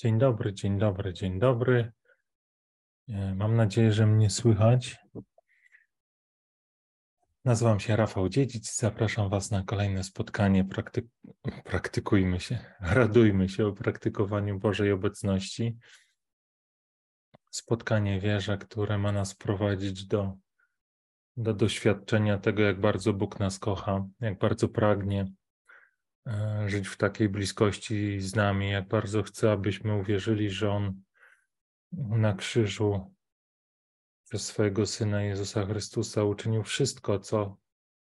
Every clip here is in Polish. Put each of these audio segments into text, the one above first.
Dzień dobry, dzień dobry, dzień dobry. E, mam nadzieję, że mnie słychać. Nazywam się Rafał Dziedzic. Zapraszam Was na kolejne spotkanie. Praktyk praktykujmy się, radujmy się o praktykowaniu Bożej obecności. Spotkanie wierzę, które ma nas prowadzić do, do doświadczenia tego, jak bardzo Bóg nas kocha, jak bardzo pragnie żyć w takiej bliskości z nami, jak bardzo chcę, abyśmy uwierzyli, że On na krzyżu przez swojego Syna Jezusa Chrystusa uczynił wszystko, co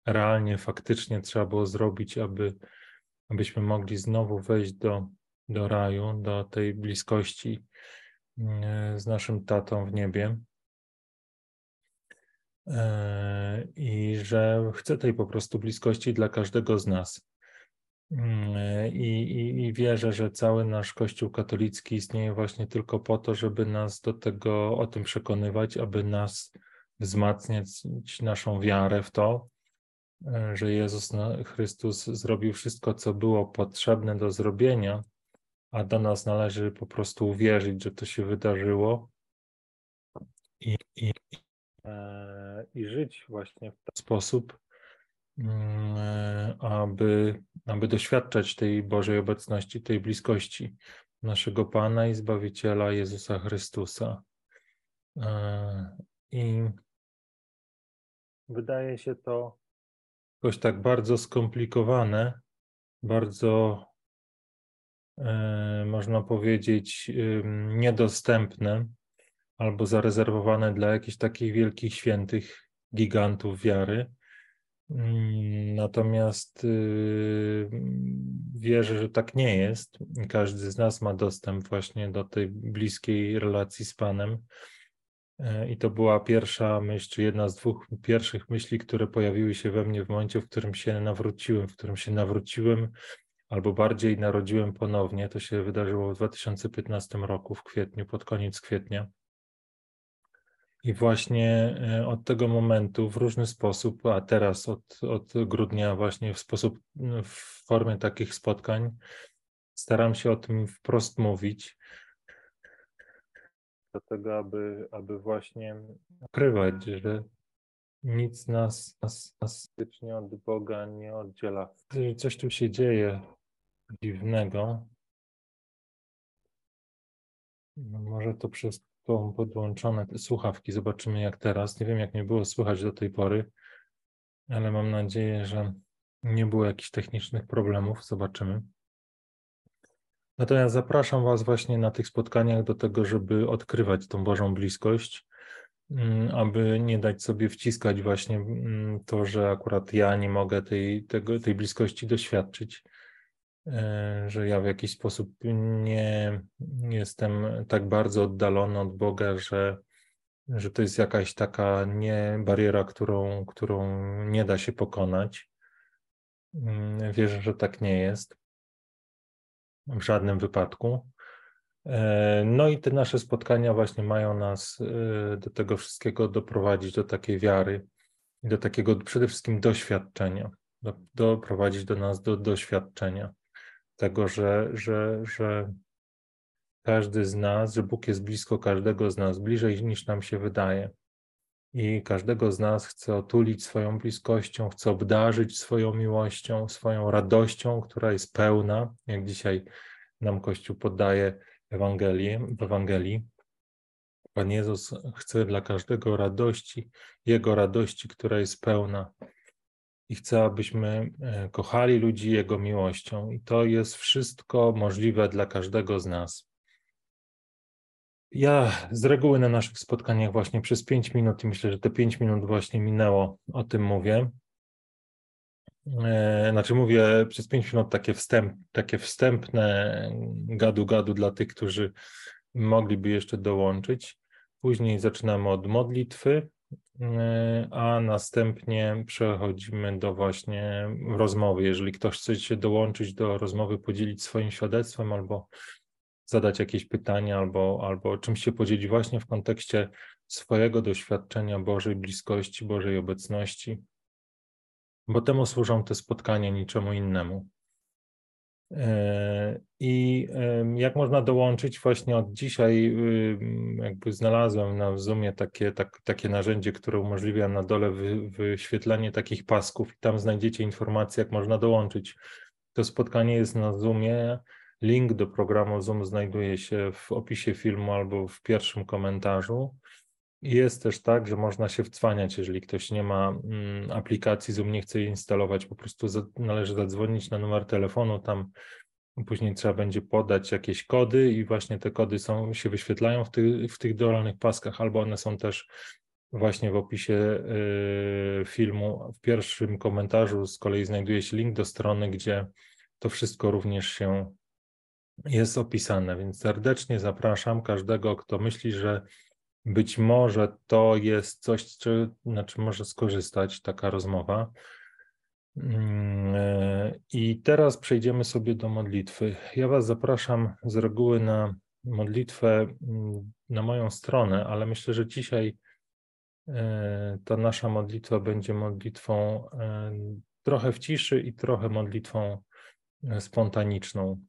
realnie, faktycznie trzeba było zrobić, aby, abyśmy mogli znowu wejść do, do raju, do tej bliskości e, z naszym tatą w niebie. E, I że chcę tej po prostu bliskości dla każdego z nas. Mm, I, i, I, wierzę, że cały nasz Kościół katolicki istnieje właśnie tylko po to, żeby nas do tego o tym przekonywać, aby nas wzmacniać naszą wiarę w to, e, że Jezus Chrystus zrobił wszystko, co było potrzebne do zrobienia, a do nas należy po prostu uwierzyć, że to się wydarzyło i, i, e, i żyć właśnie w ten sposób, e, aby, aby doświadczać tej Bożej obecności, tej bliskości naszego Pana i Zbawiciela Jezusa Chrystusa. E, I wydaje się to jakoś tak bardzo skomplikowane, bardzo e, można powiedzieć niedostępne albo zarezerwowane dla jakichś takich wielkich świętych gigantów wiary Mm, natomiast y, wierzę, że tak nie jest. Każdy z nas ma dostęp właśnie do tej bliskiej relacji z Panem. E, I to była pierwsza myśl, czy jedna z dwóch pierwszych myśli, które pojawiły się we mnie w momencie, w którym się nawróciłem, w którym się nawróciłem, albo bardziej narodziłem ponownie. To się wydarzyło w 2015 roku, w kwietniu, pod koniec kwietnia. I właśnie e, od tego momentu w różny sposób, a teraz od, od grudnia właśnie w sposób, w formie takich spotkań, staram się o tym wprost mówić, do tego, aby, aby właśnie ukrywać, że nic nas, nas, nas od Boga nie oddziela. Coś tu się dzieje dziwnego, no może to przez są podłączone słuchawki. Zobaczymy jak teraz. Nie wiem, jak nie było słychać do tej pory, ale mam nadzieję, że nie było jakichś technicznych problemów. Zobaczymy. Natomiast zapraszam Was właśnie na tych spotkaniach do tego, żeby odkrywać tą Bożą bliskość, mm, aby nie dać sobie wciskać właśnie mm, to, że akurat ja nie mogę tej, tego, tej bliskości doświadczyć. E, że ja w jakiś sposób nie jestem tak bardzo oddalony od Boga, że, że to jest jakaś taka nie bariera, którą, którą nie da się pokonać. Mm, wierzę, że tak nie jest w żadnym wypadku. E, no i te nasze spotkania właśnie mają nas e, do tego wszystkiego doprowadzić, do takiej wiary i do takiego przede wszystkim doświadczenia, do, doprowadzić do nas do doświadczenia tego, że, że, że każdy z nas, że Bóg jest blisko każdego z nas, bliżej niż nam się wydaje. I każdego z nas chce otulić swoją bliskością, chce obdarzyć swoją miłością, swoją radością, która jest pełna, jak dzisiaj nam Kościół podaje Ewangelię, w Ewangelii. Pan Jezus chce dla każdego radości, Jego radości, która jest pełna i chce, abyśmy e, kochali ludzi Jego miłością. I to jest wszystko możliwe dla każdego z nas. Ja z reguły na naszych spotkaniach właśnie przez 5 minut, i myślę, że te 5 minut właśnie minęło, o tym mówię. E, znaczy mówię przez 5 minut takie, wstęp, takie wstępne gadu-gadu dla tych, którzy mogliby jeszcze dołączyć. Później zaczynamy od modlitwy, a następnie przechodzimy do właśnie rozmowy. Jeżeli ktoś chce się dołączyć do rozmowy, podzielić swoim świadectwem albo zadać jakieś pytania, albo, albo czymś się podzielić właśnie w kontekście swojego doświadczenia Bożej bliskości, Bożej obecności, bo temu służą te spotkania, niczemu innemu. E, I jak można dołączyć, właśnie od dzisiaj jakby znalazłem na Zoomie takie, tak, takie narzędzie, które umożliwia na dole wy, wyświetlanie takich pasków i tam znajdziecie informacje, jak można dołączyć. To spotkanie jest na Zoomie. Link do programu Zoom znajduje się w opisie filmu albo w pierwszym komentarzu. Jest też tak, że można się wcwaniać, jeżeli ktoś nie ma mm, aplikacji Zoom, nie chce jej instalować, po prostu należy zadzwonić na numer telefonu, tam później trzeba będzie podać jakieś kody i właśnie te kody są, się wyświetlają w, ty, w tych dolnych paskach, albo one są też właśnie w opisie y, filmu. W pierwszym komentarzu z kolei znajduje się link do strony, gdzie to wszystko również się jest opisane, więc serdecznie zapraszam każdego, kto myśli, że być może to jest coś, czy, znaczy może skorzystać taka rozmowa. Mm, e, I teraz przejdziemy sobie do modlitwy. Ja Was zapraszam z reguły na modlitwę mm, na moją stronę, ale myślę, że dzisiaj e, ta nasza modlitwa będzie modlitwą e, trochę w ciszy i trochę modlitwą spontaniczną.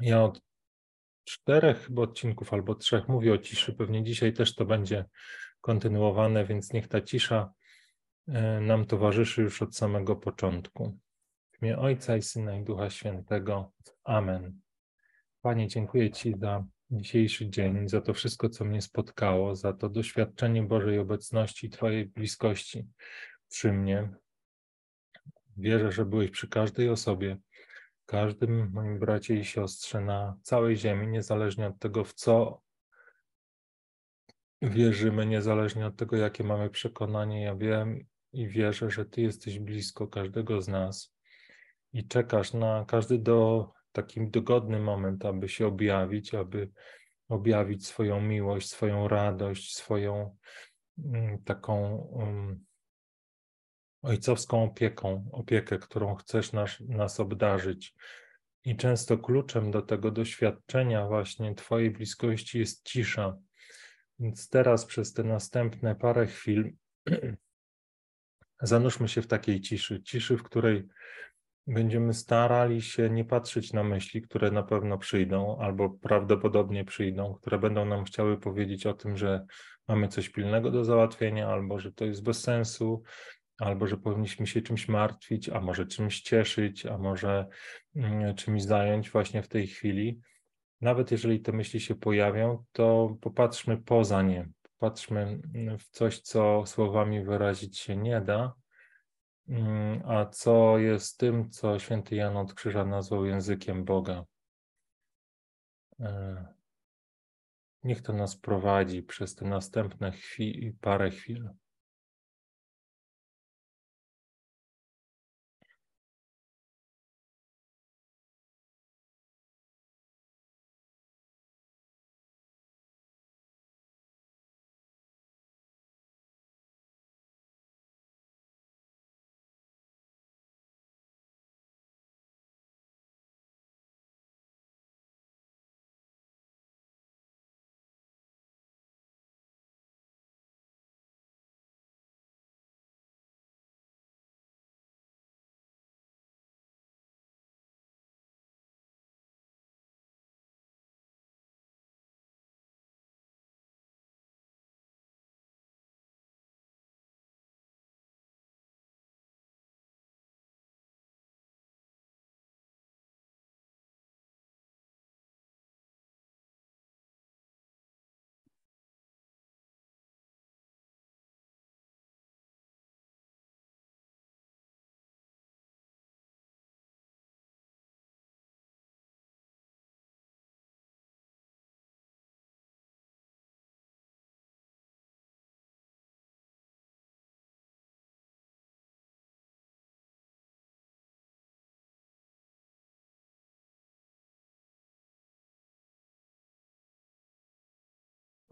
Ja od czterech chyba odcinków albo trzech mówię o ciszy. Pewnie dzisiaj też to będzie kontynuowane, więc niech ta cisza e, nam towarzyszy już od samego początku. W imię Ojca i Syna i Ducha Świętego. Amen. Panie, dziękuję Ci za dzisiejszy dzień, za to wszystko, co mnie spotkało, za to doświadczenie Bożej obecności, Twojej bliskości przy mnie. Wierzę, że byłeś przy każdej osobie, każdym moim bracie i siostrze na całej ziemi, niezależnie od tego, w co wierzymy, niezależnie od tego, jakie mamy przekonanie. Ja wiem i wierzę, że Ty jesteś blisko każdego z nas i czekasz na każdy do taki dogodny moment, aby się objawić, aby objawić swoją miłość, swoją radość, swoją mm, taką um, ojcowską opieką, opiekę, którą chcesz nas, nas obdarzyć. I często kluczem do tego doświadczenia właśnie Twojej bliskości jest cisza. Więc teraz przez te następne parę chwil zanurzmy się w takiej ciszy, ciszy, w której będziemy starali się nie patrzeć na myśli, które na pewno przyjdą albo prawdopodobnie przyjdą, które będą nam chciały powiedzieć o tym, że mamy coś pilnego do załatwienia albo że to jest bez sensu, albo że powinniśmy się czymś martwić, a może czymś cieszyć, a może mm, czymś zająć właśnie w tej chwili. Nawet jeżeli te myśli się pojawią, to popatrzmy poza nie, popatrzmy mm, w coś, co słowami wyrazić się nie da, mm, a co jest tym, co święty Jan od Krzyża nazwał językiem Boga. E, niech to nas prowadzi przez te następne chwili, parę chwil.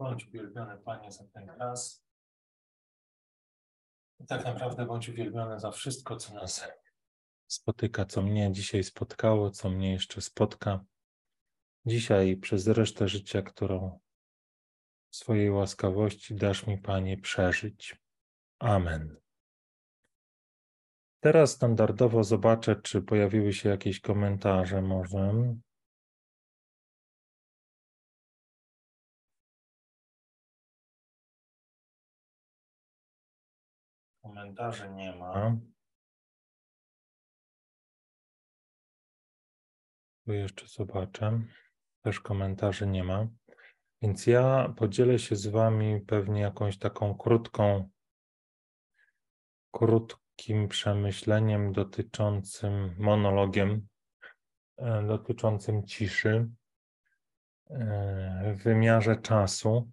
Bądź uwielbiony, Panie, za ten czas. I tak naprawdę bądź uwielbiony za wszystko, co nas spotyka, co mnie dzisiaj spotkało, co mnie jeszcze spotka. Dzisiaj przez resztę życia, którą w swojej łaskawości dasz mi, Panie, przeżyć. Amen. Teraz standardowo zobaczę, czy pojawiły się jakieś komentarze może. Komentarzy nie ma. Tu jeszcze zobaczę. Też komentarzy nie ma. Więc ja podzielę się z Wami pewnie jakąś taką krótką, krótkim przemyśleniem dotyczącym monologiem, e, dotyczącym ciszy e, w wymiarze czasu.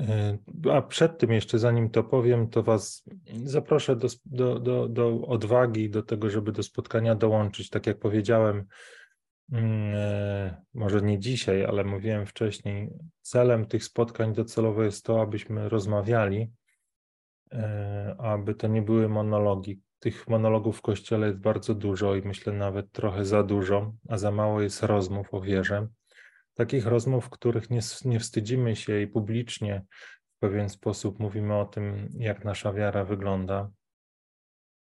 E, a przed tym jeszcze, zanim to powiem, to Was zaproszę do, do, do, do odwagi, do tego, żeby do spotkania dołączyć. Tak jak powiedziałem, mm, e, może nie dzisiaj, ale mówiłem wcześniej, celem tych spotkań docelowo jest to, abyśmy rozmawiali, e, aby to nie były monologi. Tych monologów w kościele jest bardzo dużo i myślę nawet trochę za dużo, a za mało jest rozmów o wierze takich rozmów, w których nie, nie wstydzimy się i publicznie w pewien sposób mówimy o tym, jak nasza wiara wygląda,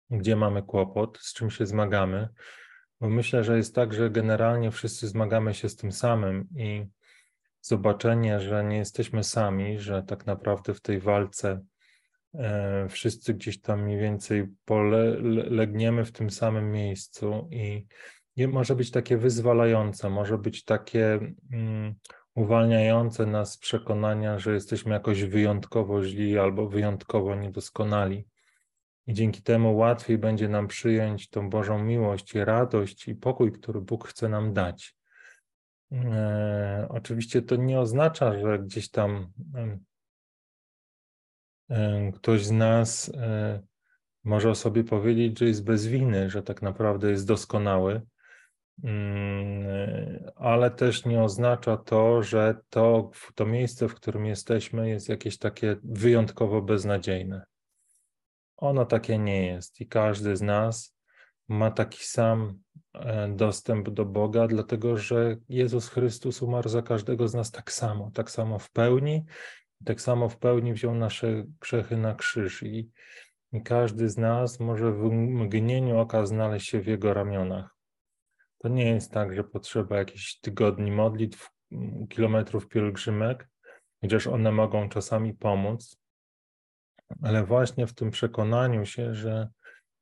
gdzie mamy kłopot, z czym się zmagamy. Bo myślę, że jest tak, że generalnie wszyscy zmagamy się z tym samym i zobaczenie, że nie jesteśmy sami, że tak naprawdę w tej walce e, wszyscy gdzieś tam mniej więcej polegniemy w tym samym miejscu i może być takie wyzwalające, może być takie mm, uwalniające nas z przekonania, że jesteśmy jakoś wyjątkowo źli albo wyjątkowo niedoskonali. I dzięki temu łatwiej będzie nam przyjąć tą Bożą miłość radość i pokój, który Bóg chce nam dać. E, oczywiście to nie oznacza, że gdzieś tam e, ktoś z nas e, może o sobie powiedzieć, że jest bez winy, że tak naprawdę jest doskonały. Mm, ale też nie oznacza to, że to, to miejsce, w którym jesteśmy, jest jakieś takie wyjątkowo beznadziejne. Ono takie nie jest i każdy z nas ma taki sam e, dostęp do Boga, dlatego że Jezus Chrystus umarł za każdego z nas tak samo, tak samo w pełni, tak samo w pełni wziął nasze grzechy na krzyż i, i każdy z nas może w mgnieniu oka znaleźć się w Jego ramionach. To nie jest tak, że potrzeba jakichś tygodni modlitw, mm, kilometrów pielgrzymek, chociaż one mogą czasami pomóc, ale właśnie w tym przekonaniu się, że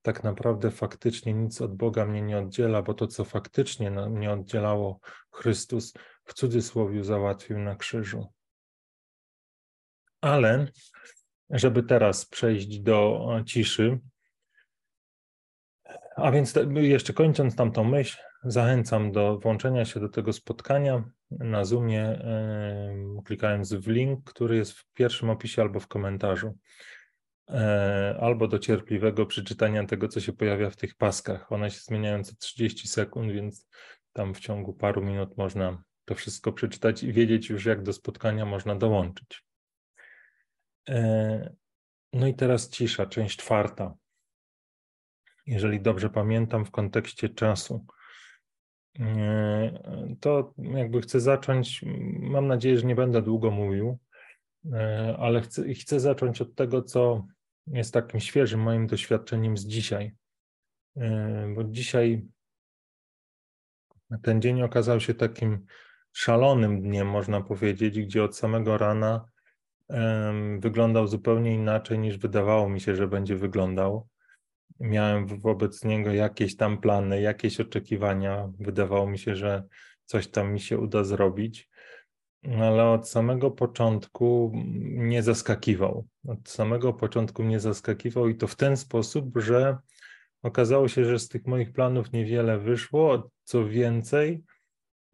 tak naprawdę faktycznie nic od Boga mnie nie oddziela, bo to, co faktycznie mnie oddzielało, Chrystus w cudzysłowie załatwił na krzyżu. Ale, żeby teraz przejść do ciszy, a więc jeszcze kończąc tamtą myśl, Zachęcam do włączenia się do tego spotkania na Zoomie, klikając w link, który jest w pierwszym opisie albo w komentarzu, e, albo do cierpliwego przeczytania tego, co się pojawia w tych paskach. One się zmieniają co 30 sekund, więc tam w ciągu paru minut można to wszystko przeczytać i wiedzieć już, jak do spotkania można dołączyć. E, no i teraz cisza, część czwarta. Jeżeli dobrze pamiętam, w kontekście czasu. To jakby chcę zacząć, mam nadzieję, że nie będę długo mówił, e, ale chcę, chcę zacząć od tego, co jest takim świeżym moim doświadczeniem z dzisiaj. E, bo dzisiaj ten dzień okazał się takim szalonym dniem, można powiedzieć, gdzie od samego rana wyglądał zupełnie inaczej niż wydawało mi się, że będzie wyglądał miałem wobec niego jakieś tam plany, jakieś oczekiwania. Wydawało mi się, że coś tam mi się uda zrobić, ale od samego początku nie zaskakiwał. Od samego początku mnie zaskakiwał i to w ten sposób, że okazało się, że z tych moich planów niewiele wyszło. Co więcej,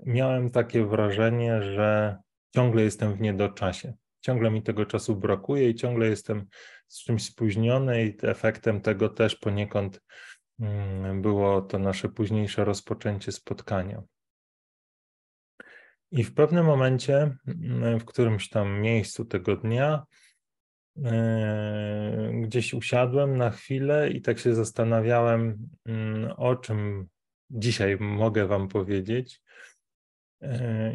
miałem takie wrażenie, że ciągle jestem w niedoczasie. Ciągle mi tego czasu brakuje i ciągle jestem z czymś spóźniony i efektem tego też poniekąd mm, było to nasze późniejsze rozpoczęcie spotkania. I w pewnym momencie, mm, w którymś tam miejscu tego dnia, e, gdzieś usiadłem na chwilę i tak się zastanawiałem, mm, o czym dzisiaj mogę Wam powiedzieć. E,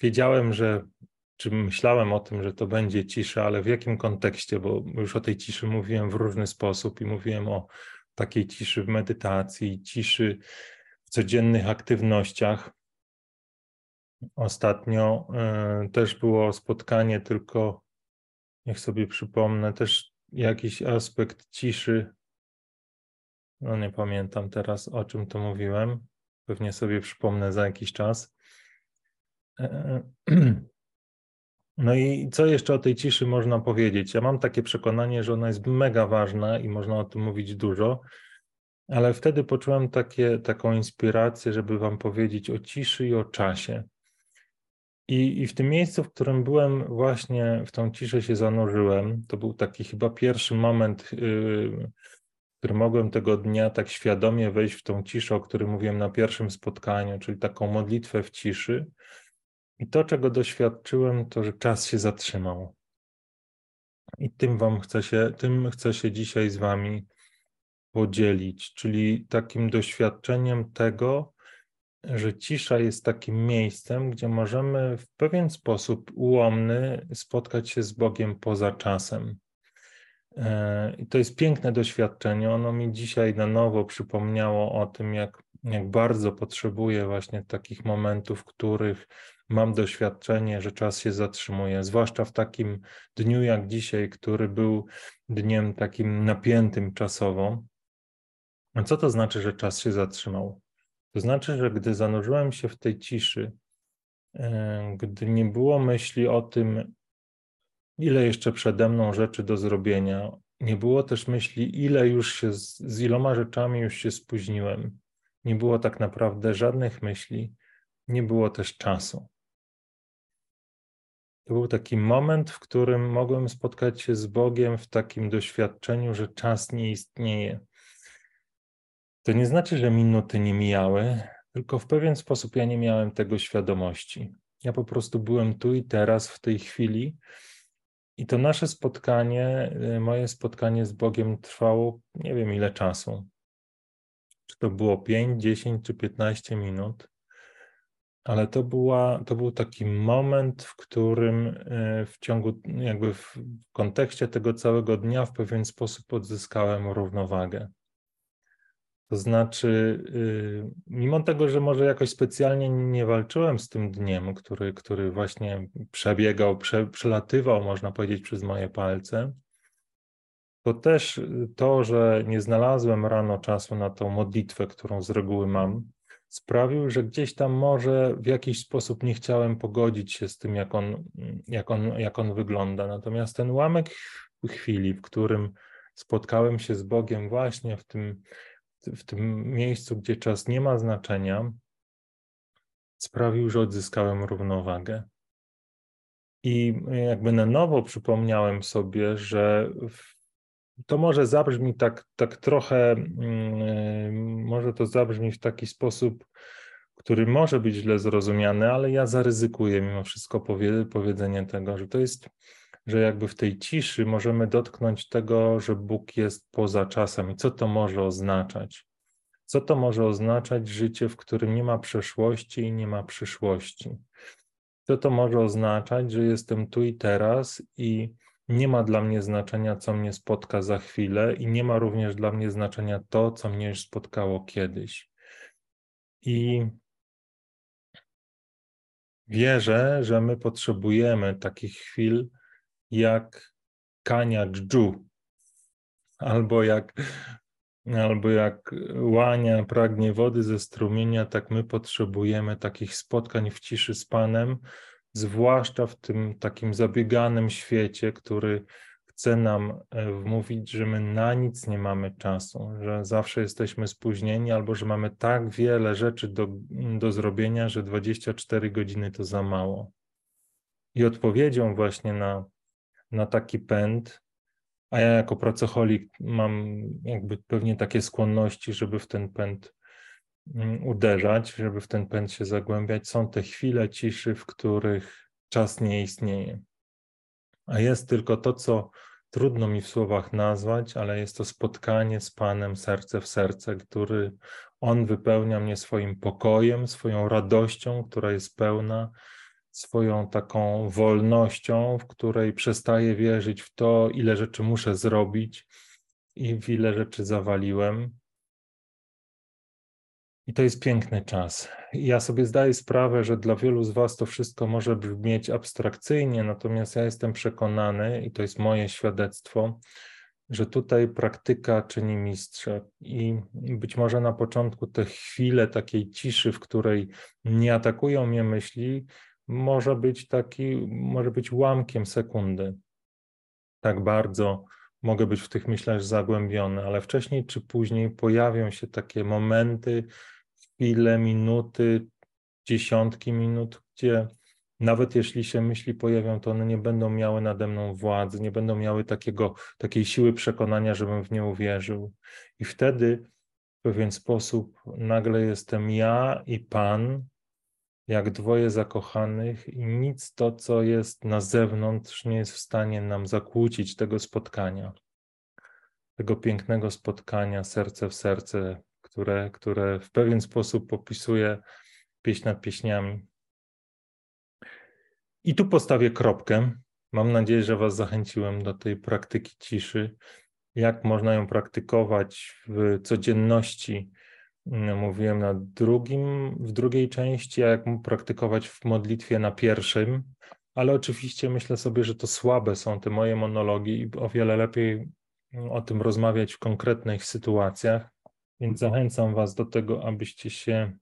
wiedziałem, że czy myślałem o tym, że to będzie cisza, ale w jakim kontekście, bo już o tej ciszy mówiłem w różny sposób i mówiłem o takiej ciszy w medytacji, ciszy w codziennych aktywnościach. Ostatnio y, też było spotkanie, tylko niech sobie przypomnę, też jakiś aspekt ciszy. No nie pamiętam teraz, o czym to mówiłem. Pewnie sobie przypomnę za jakiś czas. E, no i co jeszcze o tej ciszy można powiedzieć? Ja mam takie przekonanie, że ona jest mega ważna i można o tym mówić dużo, ale wtedy poczułem takie, taką inspirację, żeby Wam powiedzieć o ciszy i o czasie. I, I w tym miejscu, w którym byłem, właśnie w tą ciszę się zanurzyłem. To był taki chyba pierwszy moment, yy, w którym mogłem tego dnia tak świadomie wejść w tą ciszę, o której mówiłem na pierwszym spotkaniu, czyli taką modlitwę w ciszy. I to, czego doświadczyłem, to, że czas się zatrzymał. I tym wam chcę się, tym chcę się dzisiaj z wami podzielić, czyli takim doświadczeniem tego, że cisza jest takim miejscem, gdzie możemy w pewien sposób ułomny spotkać się z Bogiem poza czasem. E, I to jest piękne doświadczenie. Ono mi dzisiaj na nowo przypomniało o tym, jak, jak bardzo potrzebuję właśnie takich momentów, w których mam doświadczenie, że czas się zatrzymuje, zwłaszcza w takim dniu jak dzisiaj, który był dniem takim napiętym czasowo. A co to znaczy, że czas się zatrzymał? To znaczy, że gdy zanurzyłem się w tej ciszy, e, gdy nie było myśli o tym, ile jeszcze przede mną rzeczy do zrobienia, nie było też myśli, ile już się z, z iloma rzeczami już się spóźniłem. Nie było tak naprawdę żadnych myśli, nie było też czasu. To był taki moment, w którym mogłem spotkać się z Bogiem w takim doświadczeniu, że czas nie istnieje. To nie znaczy, że minuty nie mijały, tylko w pewien sposób ja nie miałem tego świadomości. Ja po prostu byłem tu i teraz, w tej chwili. I to nasze spotkanie, y, moje spotkanie z Bogiem trwało nie wiem ile czasu. Czy to było 5, 10 czy 15 minut, ale to, była, to był taki moment, w którym y, w ciągu, jakby w kontekście tego całego dnia w pewien sposób odzyskałem równowagę. To znaczy, y, mimo tego, że może jakoś specjalnie nie walczyłem z tym dniem, który, który właśnie przebiegał, prze, przelatywał, można powiedzieć, przez moje palce, to też to, że nie znalazłem rano czasu na tą modlitwę, którą z reguły mam, sprawił, że gdzieś tam może w jakiś sposób nie chciałem pogodzić się z tym, jak on, jak on, jak on wygląda. Natomiast ten ułamek chwili, w którym spotkałem się z Bogiem właśnie w tym w tym miejscu, gdzie czas nie ma znaczenia, sprawił, że odzyskałem równowagę. I jakby na nowo przypomniałem sobie, że to może zabrzmi tak, tak trochę, mm, może to zabrzmi w taki sposób, który może być źle zrozumiany, ale ja zaryzykuję mimo wszystko powie, powiedzenie tego, że to jest że jakby w tej ciszy możemy dotknąć tego, że Bóg jest poza czasem i co to może oznaczać. Co to może oznaczać życie, w którym nie ma przeszłości i nie ma przyszłości? Co to może oznaczać, że jestem tu i teraz i nie ma dla mnie znaczenia, co mnie spotka za chwilę, i nie ma również dla mnie znaczenia to, co mnie już spotkało kiedyś. I wierzę, że my potrzebujemy takich chwil, jak Kania Dżdżu, albo jak, albo jak łania pragnie wody ze strumienia, tak my potrzebujemy takich spotkań w ciszy z Panem, zwłaszcza w tym takim zabieganym świecie, który chce nam e, wmówić, że my na nic nie mamy czasu, że zawsze jesteśmy spóźnieni, albo że mamy tak wiele rzeczy do, do zrobienia, że 24 godziny to za mało. I odpowiedzią właśnie na na taki pęd, a ja jako pracocholik mam jakby pewnie takie skłonności, żeby w ten pęd uderzać, żeby w ten pęd się zagłębiać. Są te chwile ciszy, w których czas nie istnieje. A jest tylko to, co trudno mi w słowach nazwać, ale jest to spotkanie z Panem serce w serce, który On wypełnia mnie swoim pokojem, swoją radością, która jest pełna swoją taką wolnością, w której przestaję wierzyć w to, ile rzeczy muszę zrobić i w ile rzeczy zawaliłem. I to jest piękny czas. ja sobie zdaję sprawę, że dla wielu z Was to wszystko może brzmieć abstrakcyjnie, natomiast ja jestem przekonany, i to jest moje świadectwo, że tutaj praktyka czyni mistrza. I być może na początku te chwile takiej ciszy, w której nie atakują mnie myśli, może być taki, może być ułamkiem sekundy. Tak bardzo mogę być w tych myślach zagłębiony, ale wcześniej czy później pojawią się takie momenty, chwile, minuty, dziesiątki minut, gdzie nawet jeśli się myśli pojawią, to one nie będą miały nade mną władzy, nie będą miały takiego, takiej siły przekonania, żebym w nie uwierzył. I wtedy w pewien sposób nagle jestem ja i Pan, jak dwoje zakochanych, i nic to, co jest na zewnątrz, nie jest w stanie nam zakłócić tego spotkania, tego pięknego spotkania serce w serce, które, które w pewien sposób popisuje pieśń nad pieśniami. I tu postawię kropkę. Mam nadzieję, że Was zachęciłem do tej praktyki ciszy. Jak można ją praktykować w codzienności? Mówiłem na drugim, w drugiej części, a jak praktykować w modlitwie na pierwszym, ale oczywiście myślę sobie, że to słabe są te moje monologi i o wiele lepiej mm, o tym rozmawiać w konkretnych sytuacjach. Więc zachęcam Was do tego, abyście się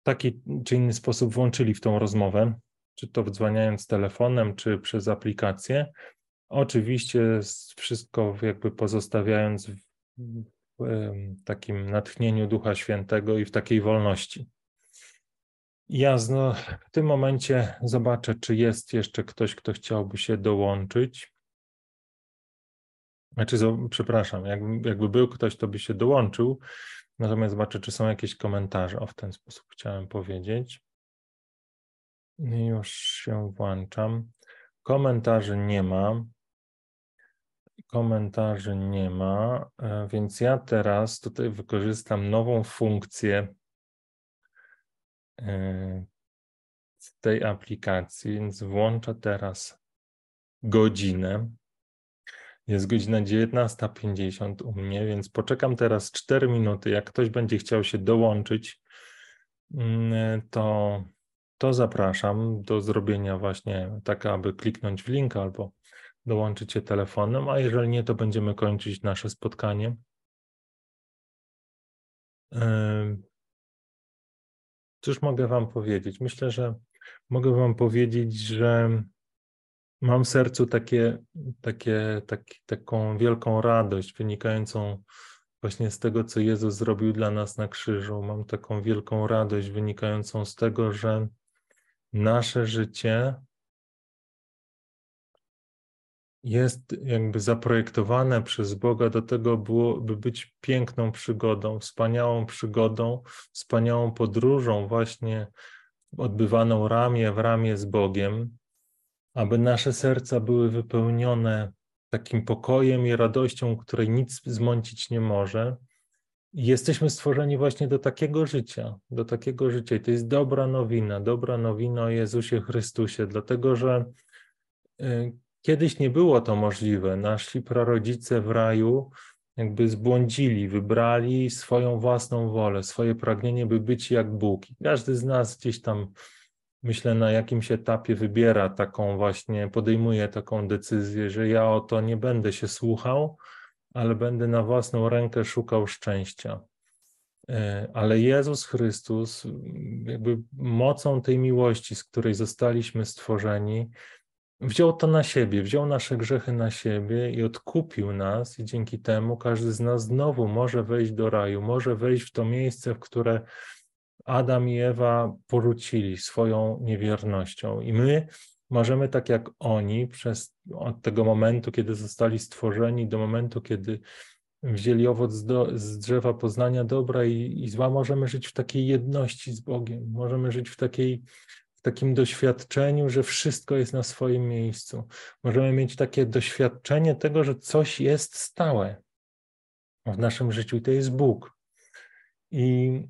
w taki czy inny sposób włączyli w tą rozmowę czy to wdzwaniając telefonem, czy przez aplikację. Oczywiście wszystko jakby pozostawiając w takim natchnieniu Ducha Świętego i w takiej wolności. Ja w tym momencie zobaczę, czy jest jeszcze ktoś, kto chciałby się dołączyć. Znaczy, przepraszam, jakby, jakby był ktoś, to by się dołączył. Natomiast zobaczę, czy są jakieś komentarze. O w ten sposób chciałem powiedzieć. Już się włączam. Komentarzy nie ma. Komentarzy nie ma, e, więc ja teraz tutaj wykorzystam nową funkcję e, w tej aplikacji, więc włączę teraz godzinę. Jest godzina 19.50 u mnie, więc poczekam teraz 4 minuty. Jak ktoś będzie chciał się dołączyć, mm, to to zapraszam do zrobienia właśnie tak, aby kliknąć w link albo dołączyć się telefonem, a jeżeli nie, to będziemy kończyć nasze spotkanie. Cóż mogę Wam powiedzieć? Myślę, że mogę Wam powiedzieć, że mam w sercu takie, takie, taki, taką wielką radość wynikającą właśnie z tego, co Jezus zrobił dla nas na krzyżu. Mam taką wielką radość wynikającą z tego, że nasze życie jest jakby zaprojektowane przez Boga do tego, by być piękną przygodą, wspaniałą przygodą, wspaniałą podróżą, właśnie odbywaną ramię w ramię z Bogiem, aby nasze serca były wypełnione takim pokojem i radością, której nic zmącić nie może Jesteśmy stworzeni właśnie do takiego życia, do takiego życia. I to jest dobra nowina, dobra nowina o Jezusie Chrystusie, dlatego że y, kiedyś nie było to możliwe. Nasi prarodzice w raju jakby zbłądzili, wybrali swoją własną wolę, swoje pragnienie, by być jak Bóg. Każdy z nas gdzieś tam, myślę, na jakimś etapie wybiera taką właśnie, podejmuje taką decyzję, że ja o to nie będę się słuchał, ale będę na własną rękę szukał szczęścia. E, ale Jezus Chrystus, jakby mocą tej miłości, z której zostaliśmy stworzeni, wziął to na siebie, wziął nasze grzechy na siebie i odkupił nas, i dzięki temu każdy z nas znowu może wejść do raju, może wejść w to miejsce, w które Adam i Ewa porzucili swoją niewiernością. I my możemy tak jak oni przez od tego momentu, kiedy zostali stworzeni, do momentu, kiedy wzięli owoc do, z drzewa poznania dobra i, i zła, możemy żyć w takiej jedności z Bogiem. Możemy żyć w, takiej, takim doświadczeniu, że wszystko jest na swoim miejscu. Możemy mieć takie doświadczenie tego, że coś jest stałe w naszym życiu i to jest Bóg. I,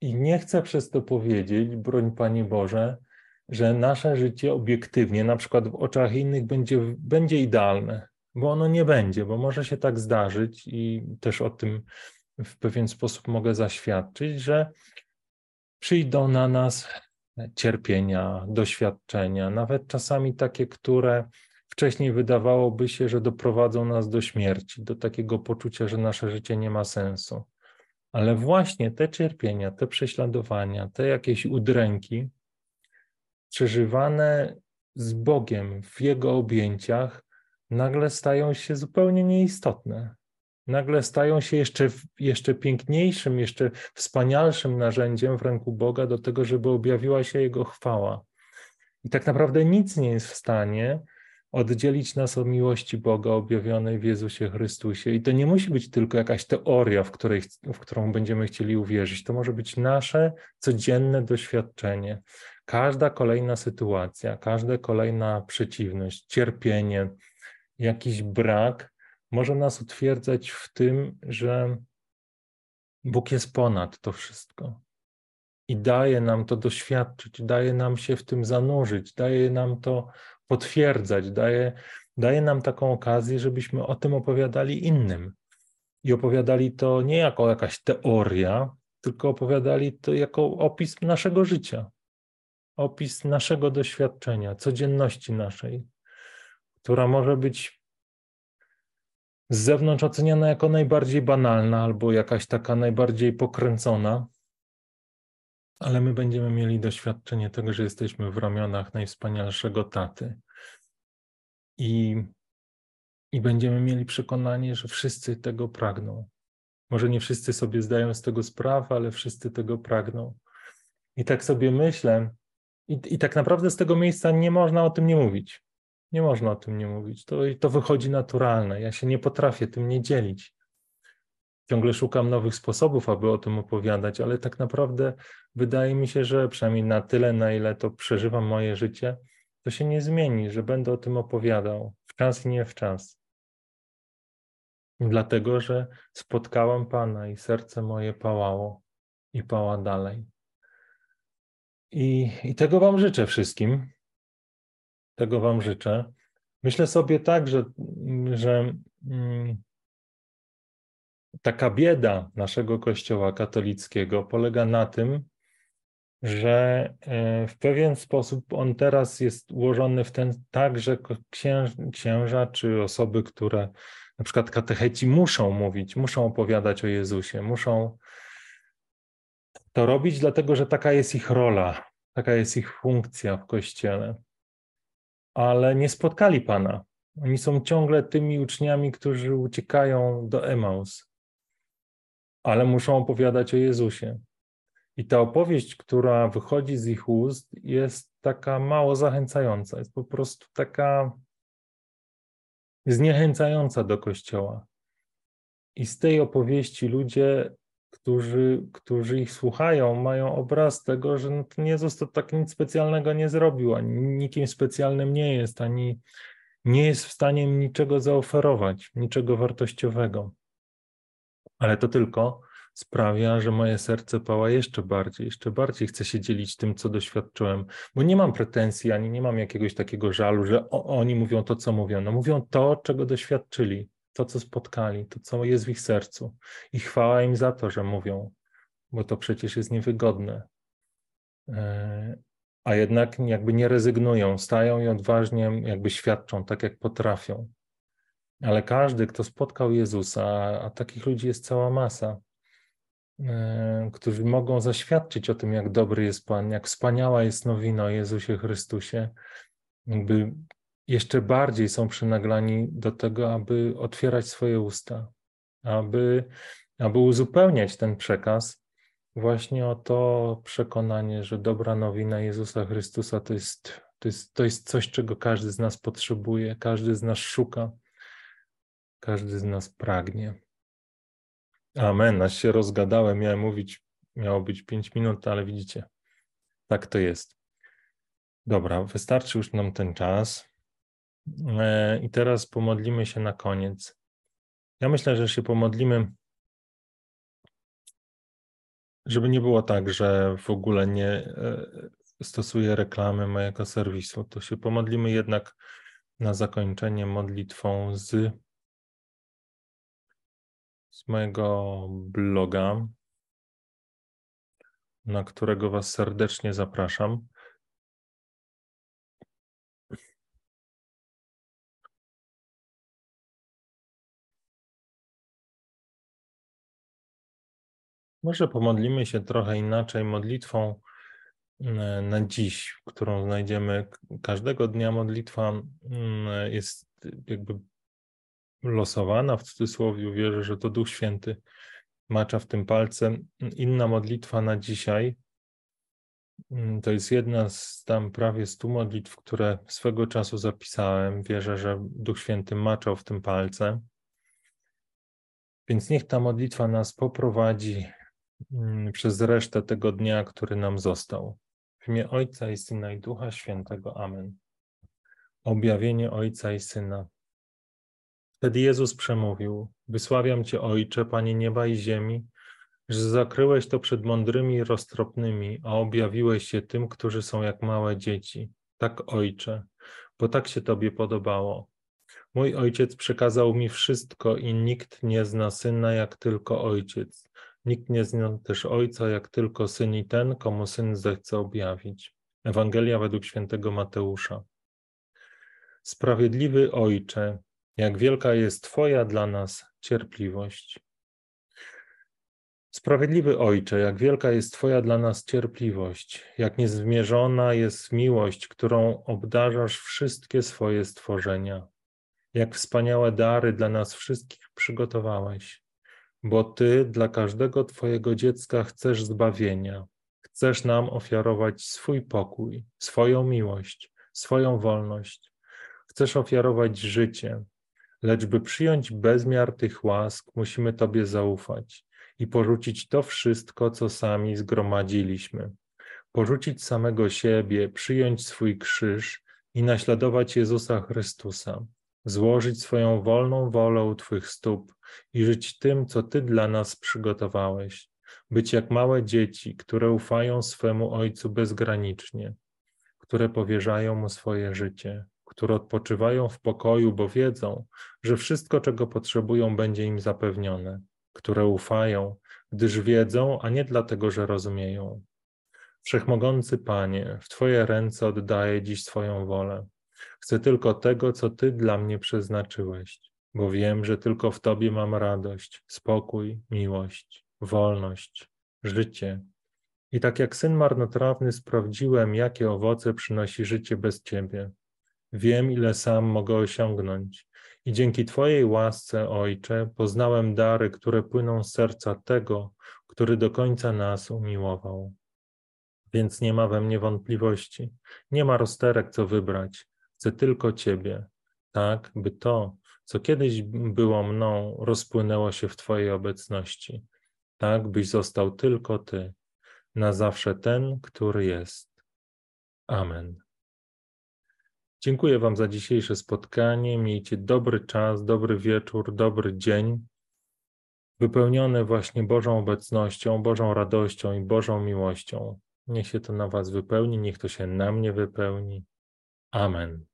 i nie chcę przez to powiedzieć, broń Panie Boże, że nasze życie obiektywnie, na przykład w oczach innych, będzie, będzie idealne, bo ono nie będzie, bo może się tak zdarzyć i też o tym w pewien sposób mogę zaświadczyć, że przyjdą na nas cierpienia, doświadczenia, nawet czasami takie, które wcześniej wydawałoby się, że doprowadzą nas do śmierci, do takiego poczucia, że nasze życie nie ma sensu. Ale właśnie te cierpienia, te prześladowania, te jakieś udręki, przeżywane z Bogiem w Jego objęciach, nagle stają się zupełnie nieistotne. Nagle stają się jeszcze, jeszcze piękniejszym, jeszcze wspanialszym narzędziem w ręku Boga do tego, żeby objawiła się Jego chwała. I tak naprawdę nic nie jest w stanie oddzielić nas od miłości Boga objawionej w Jezusie Chrystusie. I to nie musi być tylko jakaś teoria, w, której, w którą będziemy chcieli uwierzyć. To może być nasze codzienne doświadczenie. Każda kolejna sytuacja, każda kolejna przeciwność, cierpienie, jakiś brak może nas utwierdzać w tym, że Bóg jest ponad to wszystko. I daje nam to doświadczyć, daje nam się w tym zanurzyć, daje nam to potwierdzać, daje, daje nam taką okazję, żebyśmy o tym opowiadali innym. I opowiadali to nie jako jakaś teoria, tylko opowiadali to jako opis naszego życia, opis naszego doświadczenia, codzienności naszej, która może być z zewnątrz oceniana jako najbardziej banalna albo jakaś taka najbardziej pokręcona, ale my będziemy mieli doświadczenie tego, że jesteśmy w ramionach najwspanialszego taty. I, I będziemy mieli przekonanie, że wszyscy tego pragną. Może nie wszyscy sobie zdają z tego sprawę, ale wszyscy tego pragną. I tak sobie myślę, i, i tak naprawdę z tego miejsca nie można o tym nie mówić. Nie można o tym nie mówić. To, to wychodzi naturalne. Ja się nie potrafię tym nie dzielić ciągle szukam nowych sposobów, aby o tym opowiadać, ale tak naprawdę wydaje mi się, że przynajmniej na tyle, na ile to przeżywam moje życie, to się nie zmieni, że będę o tym opowiadał w czas i nie w czas. Dlatego, że spotkałem Pana i serce moje pałało i pała dalej. I, I tego Wam życzę wszystkim. Tego Wam życzę. Myślę sobie tak, że, że mm, taka bieda naszego Kościoła katolickiego polega na tym, że e, w pewien sposób on teraz jest ułożony w ten tak, że księża czy osoby, które na przykład katecheci muszą mówić, muszą opowiadać o Jezusie, muszą to robić, dlatego że taka jest ich rola, taka jest ich funkcja w Kościele. Ale nie spotkali Pana. Oni są ciągle tymi uczniami, którzy uciekają do Emaus ale muszą opowiadać o Jezusie. I ta opowieść, która wychodzi z ich ust, jest taka mało zachęcająca, jest po prostu taka zniechęcająca do Kościoła. I z tej opowieści ludzie, którzy, którzy ich słuchają, mają obraz tego, że no Jezus to tak nic specjalnego nie zrobił, ani nikim specjalnym nie jest, ani nie jest w stanie niczego zaoferować, niczego wartościowego. Ale to tylko sprawia, że moje serce pała jeszcze bardziej, jeszcze bardziej chcę się dzielić tym, co doświadczyłem, bo nie mam pretensji, ani nie mam jakiegoś takiego żalu, że oni mówią to, co mówią. No mówią to, czego doświadczyli, to, co spotkali, to, co jest w ich sercu. I chwała im za to, że mówią, bo to przecież jest niewygodne. E, a jednak jakby nie rezygnują, stają i odważnie jakby świadczą tak, jak potrafią. Ale każdy, kto spotkał Jezusa, a takich ludzi jest cała masa, e, którzy mogą zaświadczyć o tym, jak dobry jest Pan, jak wspaniała jest nowina o Jezusie Chrystusie, jakby jeszcze bardziej są przynaglani do tego, aby otwierać swoje usta, aby, aby uzupełniać ten przekaz właśnie o to przekonanie, że dobra nowina Jezusa Chrystusa to jest, to jest, to jest coś, czego każdy z nas potrzebuje, każdy z nas szuka. Każdy z nas pragnie. Amen. Aż się rozgadałem. Miałem mówić, miało być 5 minut, ale widzicie, tak to jest. Dobra, wystarczy już nam ten czas. E, I teraz pomodlimy się na koniec. Ja myślę, że się pomodlimy, żeby nie było tak, że w ogóle nie, e, stosuję reklamy mojego serwisu, to się pomodlimy jednak na zakończenie modlitwą z, z mojego bloga, na którego Was serdecznie zapraszam. Może pomodlimy się trochę inaczej modlitwą mm, na dziś, którą znajdziemy każdego dnia. Modlitwa mm, jest jakby losowana w cudzysłowie. Wierzę, że to Duch Święty macza w tym palce. Inna modlitwa na dzisiaj mm, to jest jedna z tam prawie stu modlitw, które swego czasu zapisałem. Wierzę, że Duch Święty maczał w tym palce. Więc niech ta modlitwa nas poprowadzi przez resztę tego dnia, który nam został. W imię Ojca i Syna i Ducha Świętego. Amen. Objawienie Ojca i Syna. Wtedy Jezus przemówił: Wysławiam Cię, Ojcze, Panie nieba i ziemi, że zakryłeś to przed mądrymi i roztropnymi, a objawiłeś się tym, którzy są jak małe dzieci. Tak, Ojcze, bo tak się Tobie podobało. Mój ojciec przekazał mi wszystko i nikt nie zna syna jak tylko ojciec, Nikt nie zna też Ojca, jak tylko Syn i ten, komu Syn zechce objawić. Ewangelia według świętego Mateusza. Sprawiedliwy Ojcze, jak wielka jest Twoja dla nas cierpliwość. Sprawiedliwy Ojcze, jak wielka jest Twoja dla nas cierpliwość, jak niezmierzona jest miłość, którą obdarzasz wszystkie swoje stworzenia, jak wspaniałe dary dla nas wszystkich przygotowałeś bo Ty dla każdego Twojego dziecka chcesz zbawienia. Chcesz nam ofiarować swój pokój, swoją miłość, swoją wolność. Chcesz ofiarować życie, lecz by przyjąć bezmiar tych łask, musimy Tobie zaufać i porzucić to wszystko, co sami zgromadziliśmy. Porzucić samego siebie, przyjąć swój krzyż i naśladować Jezusa Chrystusa złożyć swoją wolną wolę u Twych stóp i żyć tym, co Ty dla nas przygotowałeś, być jak małe dzieci, które ufają swemu Ojcu bezgranicznie, które powierzają Mu swoje życie, które odpoczywają w pokoju, bo wiedzą, że wszystko, czego potrzebują, będzie im zapewnione, które ufają, gdyż wiedzą, a nie dlatego, że rozumieją. Wszechmogący Panie, w Twoje ręce oddaję dziś swoją wolę. Chcę tylko tego, co Ty dla mnie przeznaczyłeś, bo wiem, że tylko w Tobie mam radość, spokój, miłość, wolność, życie. I tak jak syn marnotrawny sprawdziłem, jakie owoce przynosi życie bez Ciebie. Wiem, ile sam mogę osiągnąć. I dzięki Twojej łasce, Ojcze, poznałem dary, które płyną z serca tego, który do końca nas umiłował. Więc nie ma we mnie wątpliwości, nie ma rozterek, co wybrać. Chcę tylko Ciebie, tak, by to, co kiedyś było mną, rozpłynęło się w Twojej obecności, tak, byś został tylko Ty, na zawsze ten, który jest. Amen. Dziękuję Wam za dzisiejsze spotkanie. Miejcie dobry czas, dobry wieczór, dobry dzień, wypełniony właśnie Bożą obecnością, Bożą radością i Bożą miłością. Niech się to na Was wypełni, niech to się na mnie wypełni. Amen.